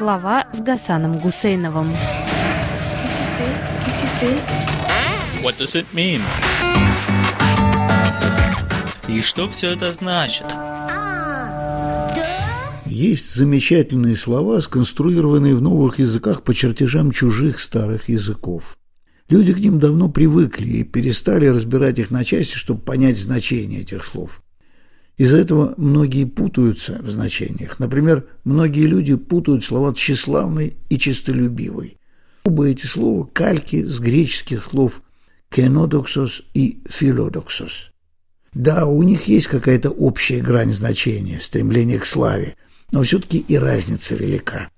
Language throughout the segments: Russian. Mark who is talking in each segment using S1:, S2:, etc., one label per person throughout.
S1: Слова с Гасаном Гусейновым.
S2: What does it mean? И что все это значит?
S3: Есть замечательные слова, сконструированные в новых языках по чертежам чужих старых языков. Люди к ним давно привыкли и перестали разбирать их на части, чтобы понять значение этих слов. Из-за этого многие путаются в значениях. Например, многие люди путают слова «тщеславный» и «честолюбивый». Оба эти слова – кальки с греческих слов «кенодоксос» и «филодоксос». Да, у них есть какая-то общая грань значения, стремление к славе, но все-таки и разница велика.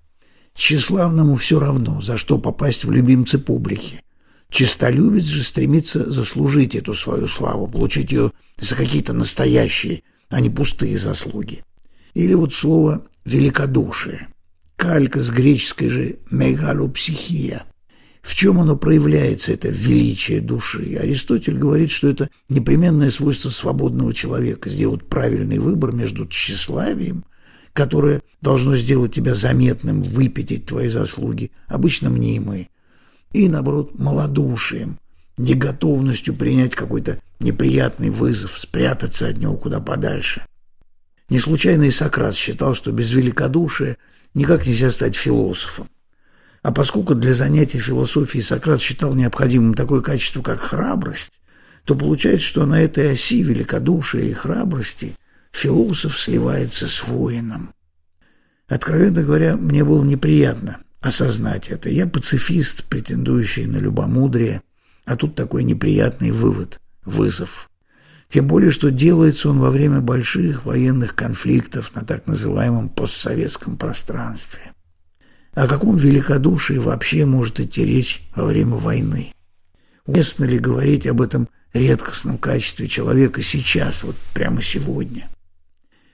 S3: Тщеславному все равно, за что попасть в любимцы публики. Чистолюбец же стремится заслужить эту свою славу, получить ее за какие-то настоящие а не пустые заслуги. Или вот слово «великодушие». Калька с греческой же «мегалопсихия». В чем оно проявляется, это величие души? Аристотель говорит, что это непременное свойство свободного человека – сделать правильный выбор между тщеславием, которое должно сделать тебя заметным, выпятить твои заслуги, обычно мнимые, и, наоборот, малодушием, неготовностью принять какой-то неприятный вызов, спрятаться от него куда подальше. Не случайно и Сократ считал, что без великодушия никак нельзя стать философом. А поскольку для занятия философией Сократ считал необходимым такое качество, как храбрость, то получается, что на этой оси великодушия и храбрости философ сливается с воином. Откровенно говоря, мне было неприятно осознать это. Я пацифист, претендующий на любомудрие, а тут такой неприятный вывод вызов. Тем более, что делается он во время больших военных конфликтов на так называемом постсоветском пространстве. О каком великодушии вообще может идти речь во время войны? Уместно ли говорить об этом редкостном качестве человека сейчас, вот прямо сегодня?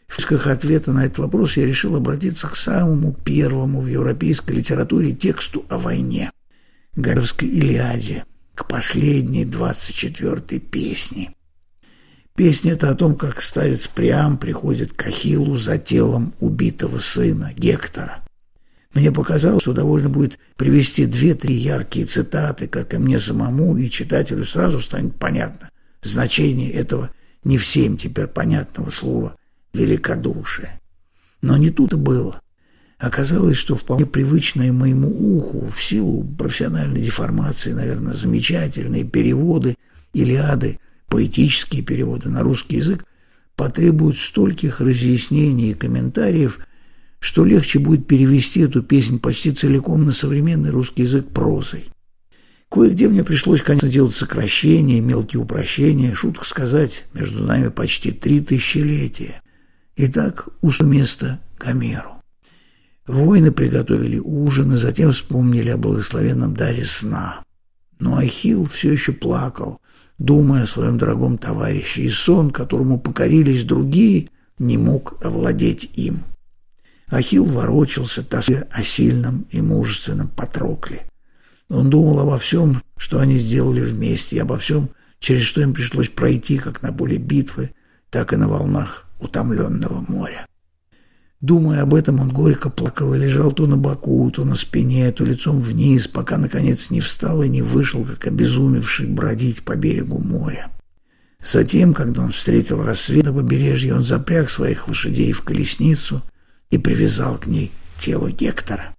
S3: В поисках ответа на этот вопрос я решил обратиться к самому первому в европейской литературе тексту о войне – Гомеровской «Илиаде», к последней двадцать четвертой песне. Песня это о том, как старец Приам приходит к Ахиллу за телом убитого сына Гектора. Мне показалось, что довольно будет привести две-три яркие цитаты, как и мне самому, и читателю сразу станет понятно значение этого не всем теперь понятного слова «великодушие». Но не тут и было. Оказалось, что вполне привычные моему уху в силу профессиональной деформации, наверное, замечательные переводы Илиады, поэтические переводы на русский язык потребуют стольких разъяснений и комментариев, что легче будет перевести эту песнь почти целиком на современный русский язык прозой. Кое-где мне пришлось, конечно, делать сокращения, мелкие упрощения, шуток сказать, между нами почти три тысячелетия. Итак, усту место Гомеру. Воины приготовили ужин и затем вспомнили о благословенном даре сна. Но Ахилл все еще плакал, думая о своем дорогом товарище, и сон, которому покорились другие, не мог овладеть им. Ахилл ворочался, тоскуя о сильном и мужественном Патрокле. Он думал обо всем, что они сделали вместе, и обо всем, через что им пришлось пройти как на поле битвы, так и на волнах утомленного моря. Думая об этом, он горько плакал и лежал то на боку, то на спине, то лицом вниз, пока, наконец, не встал и не вышел, как обезумевший, бродить по берегу моря. Затем, когда он встретил рассвет на побережье, он запряг своих лошадей в колесницу и привязал к ней тело Гектора.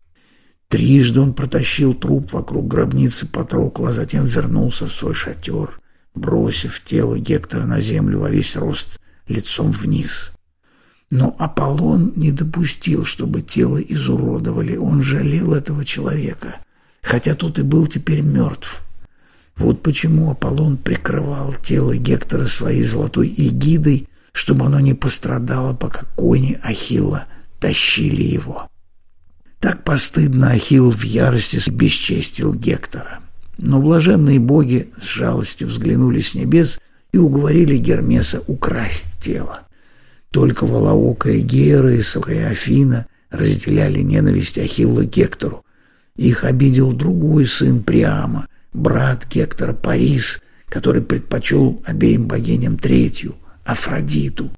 S3: Трижды он протащил труп вокруг гробницы Патрокла, а затем вернулся в свой шатер, бросив тело Гектора на землю во весь рост лицом вниз. Но Аполлон не допустил, чтобы тело изуродовали. Он жалел этого человека, хотя тот и был теперь мертв. Вот почему Аполлон прикрывал тело Гектора своей золотой эгидой, чтобы оно не пострадало, пока кони Ахилла тащили его. Так постыдно Ахилл в ярости бесчестил Гектора. Но блаженные боги с жалостью взглянули с небес и уговорили Гермеса украсть тело. Только Волоокая Гера и Афина разделяли ненависть Ахилла к Гектору. Их обидел другой сын Приама, брат Гектора Парис, который предпочел обеим богиням третью, Афродиту.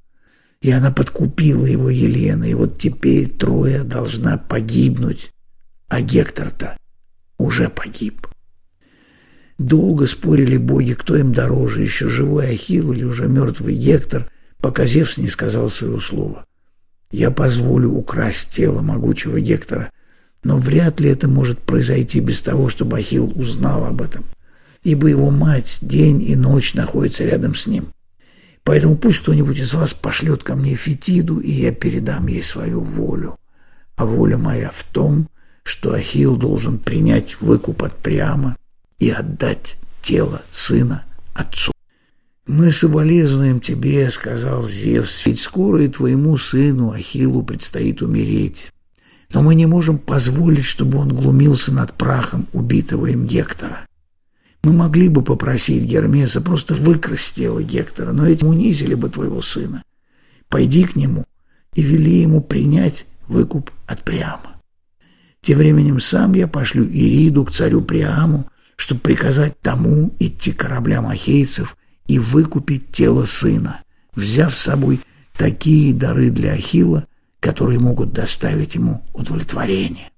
S3: И она подкупила его Елена, и вот теперь Троя должна погибнуть а Гектор-то уже погиб. Долго спорили боги, кто им дороже, еще живой Ахилл или уже мертвый Гектор, пока Зевс не сказал своего слова. «Я позволю украсть тело могучего Гектора, но вряд ли это может произойти без того, чтобы Ахилл узнал об этом, ибо его мать день и ночь находится рядом с ним. Поэтому пусть кто-нибудь из вас пошлет ко мне Фетиду, и я передам ей свою волю. А воля моя в том, что Ахилл должен принять выкуп от Приама и отдать тело сына отцу. «Мы соболезнуем тебе», — сказал Зевс, — «ведь скоро и твоему сыну Ахиллу предстоит умереть. Но мы не можем позволить, чтобы он глумился над прахом убитого им Гектора. Мы могли бы попросить Гермеса просто выкрасть тело Гектора, но этим унизили бы твоего сына. Пойди к нему и вели ему принять выкуп от Приама. Тем временем сам я пошлю Ириду к царю Приаму, чтобы приказать тому идти кораблям ахейцев и выкупить тело сына, взяв с собой такие дары для Ахила, которые могут доставить ему удовлетворение.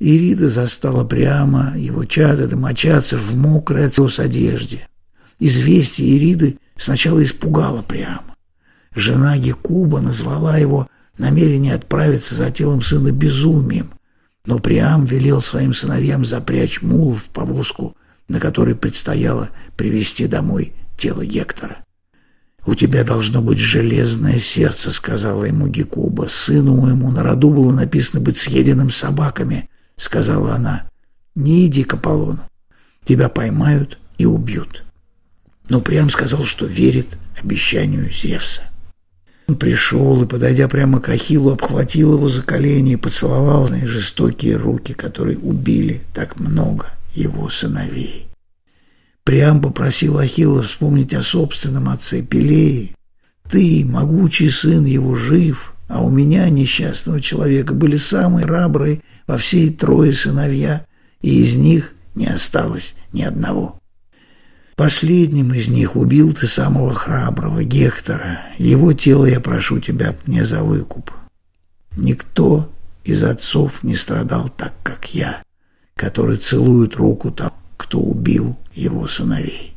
S3: Ирида застала прямо его чада домочадцев в мокрой от одежде. Известие Ириды сначала испугало прямо. Жена Гекуба назвала его намерение отправиться за телом сына безумием, но Приам велел своим сыновьям запрячь мул в повозку, на которой предстояло привезти домой тело Гектора. «У тебя должно быть железное сердце», — сказала ему Гекуба. «Сыну моему на роду было написано быть съеденным собаками», — сказала она. «Не иди к Аполлону. Тебя поймают и убьют». Но Приам сказал, что верит обещанию Зевса. Он пришел и, подойдя прямо к Ахиллу, обхватил его за колени и поцеловал на жестокие руки, которые убили так много его сыновей. Приам попросил Ахилла вспомнить о собственном отце Пелее. «Ты, могучий сын его, жив, а у меня, несчастного человека, были самые рабрые во всей трое сыновья, и из них не осталось ни одного». Последним из них убил ты самого храброго, Гектора. Его тело я прошу тебя мне за выкуп. Никто из отцов не страдал так, как я, который целует руку там, кто убил его сыновей.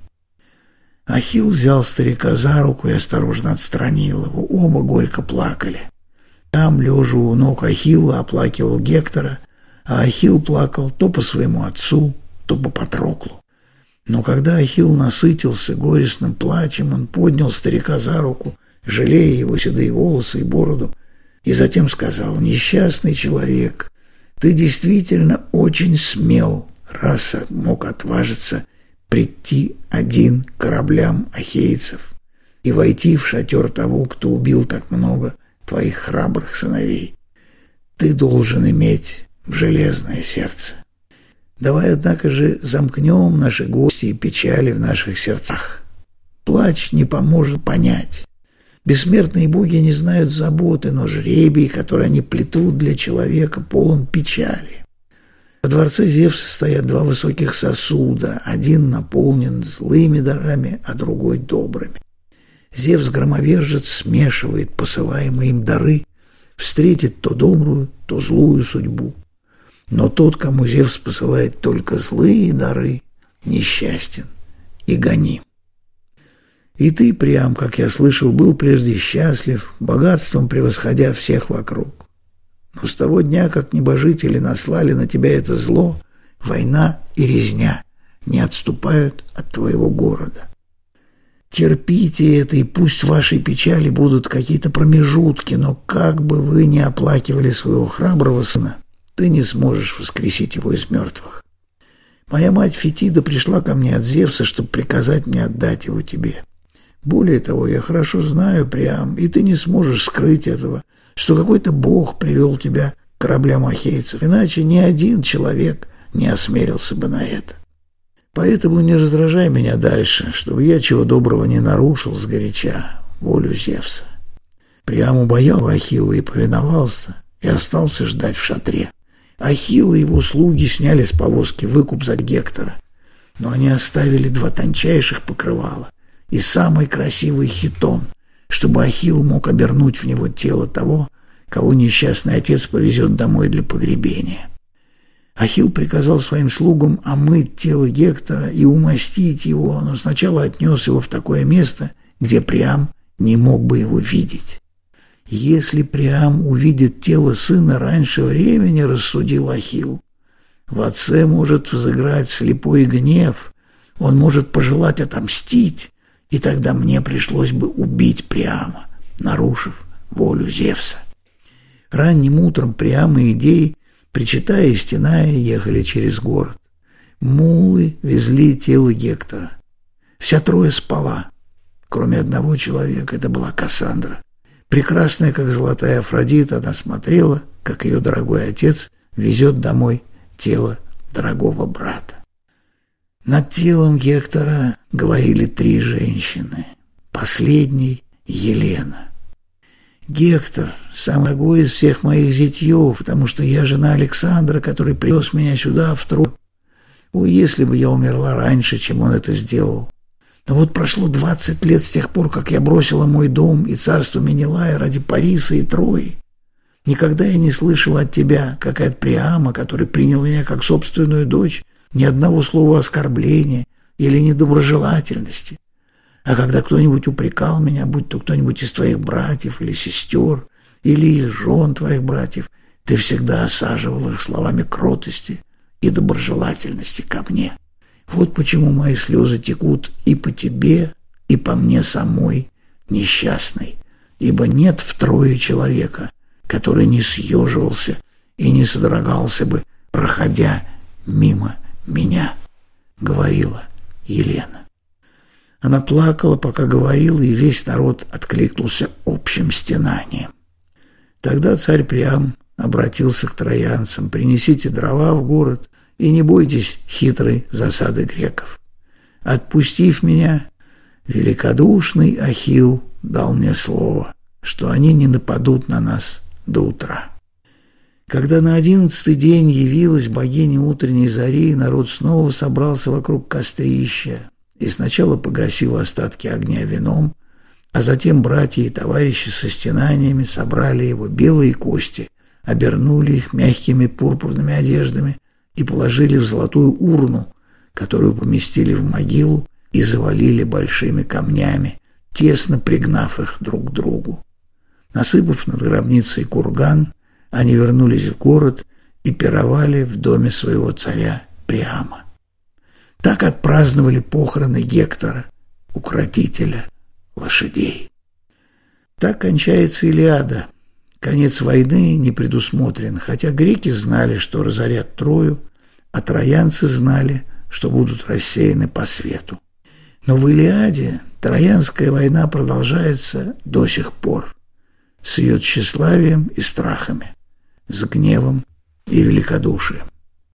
S3: Ахилл взял старика за руку и осторожно отстранил его. Оба горько плакали. Там, лежа у ног Ахилла, оплакивал Гектора, а Ахилл плакал то по своему отцу, то по Патроклу. Но когда Ахилл насытился горестным плачем, он поднял старика за руку, жалея его седые волосы и бороду, и затем сказал, «Несчастный человек, ты действительно очень смел, раз мог отважиться прийти один к кораблям ахейцев и войти в шатер того, кто убил так много твоих храбрых сыновей. Ты должен иметь железное сердце. Давай, однако же, замкнем наши гости и печали в наших сердцах. Плач не поможет понять. Бессмертные боги не знают заботы, но жребий, который они плетут для человека, полон печали. Во дворце Зевса стоят два высоких сосуда, один наполнен злыми дарами, а другой добрыми. Зевс-громовержец смешивает посылаемые им дары, встретит то добрую, то злую судьбу. Но тот, кому Зевс посылает только злые дары, несчастен и гоним. И ты, Приам, как я слышал, был прежде счастлив, богатством превосходя всех вокруг. Но с того дня, как небожители наслали на тебя это зло, война и резня не отступают от твоего города. Терпите это, и пусть в вашей печали будут какие-то промежутки, но как бы вы ни оплакивали своего храброго сына, ты не сможешь воскресить его из мертвых. Моя мать Фетида пришла ко мне от Зевса, чтобы приказать мне отдать его тебе. Более того, я хорошо знаю, Приам, и ты не сможешь скрыть этого, что какой-то бог привел тебя к кораблям ахейцев, иначе ни один человек не осмелился бы на это. Поэтому не раздражай меня дальше, чтобы я чего доброго не нарушил сгоряча волю Зевса. Приам убоял Ахилла и повиновался, и остался ждать в шатре. Ахилл и его слуги сняли с повозки выкуп за Гектора, но они оставили два тончайших покрывала и самый красивый хитон, чтобы Ахилл мог обернуть в него тело того, кого несчастный отец повезет домой для погребения. Ахилл приказал своим слугам омыть тело Гектора и умастить его, но сначала отнес его в такое место, где Приам не мог бы его видеть. Если Приам увидит тело сына раньше времени, рассудил Ахилл, в отце может взыграть слепой гнев, он может пожелать отомстить, и тогда мне пришлось бы убить Приама, нарушив волю Зевса. Ранним утром Приам и Идей Причитая и стеная, ехали через город. Мулы везли тело Гектора. Вся трое спала, кроме одного человека, это была Кассандра. Прекрасная, как золотая Афродита, она смотрела, как ее дорогой отец везет домой тело дорогого брата. Над телом Гектора говорили три женщины. Последней — Елена. Гектор – самый дорогой из всех моих зятьев, потому что я жена Александра, который привез меня сюда в Трой. О, если бы я умерла раньше, чем он это сделал. Но вот прошло двадцать лет с тех пор, как я бросила мой дом и царство Менелая ради Париса и Трои. Никогда я не слышал от тебя, как и от Приама, который принял меня как собственную дочь, ни одного слова оскорбления или недоброжелательности. А когда кто-нибудь упрекал меня, будь то кто-нибудь из твоих братьев или сестер, или из жен твоих братьев, ты всегда осаживал их словами кротости и доброжелательности ко мне. Вот почему мои слезы текут и по тебе, и по мне самой, несчастной, ибо нет втрое человека, который не съеживался и не содрогался бы, проходя мимо меня, говорила Елена. Она плакала, пока говорила, и весь народ откликнулся общим стенанием. Тогда царь Приам обратился к троянцам, «Принесите дрова в город и не бойтесь хитрой засады греков. Отпустив меня, великодушный Ахил дал мне слово, что они не нападут на нас до утра». Когда на одиннадцатый день явилась богиня утренней зари, народ снова собрался вокруг кострища, и сначала погасил остатки огня вином, а затем братья и товарищи со стенаниями собрали его белые кости, обернули их мягкими пурпурными одеждами и положили в золотую урну, которую поместили в могилу и завалили большими камнями, тесно пригнав их друг к другу. Насыпав над гробницей курган, они вернулись в город и пировали в доме своего царя Приама. Так отпраздновали похороны Гектора, укротителя лошадей. Так кончается Илиада. Конец войны не предусмотрен, хотя греки знали, что разорят Трою, а троянцы знали, что будут рассеяны по свету. Но в Илиаде Троянская война продолжается до сих пор с ее тщеславием и страхами, с гневом и великодушием.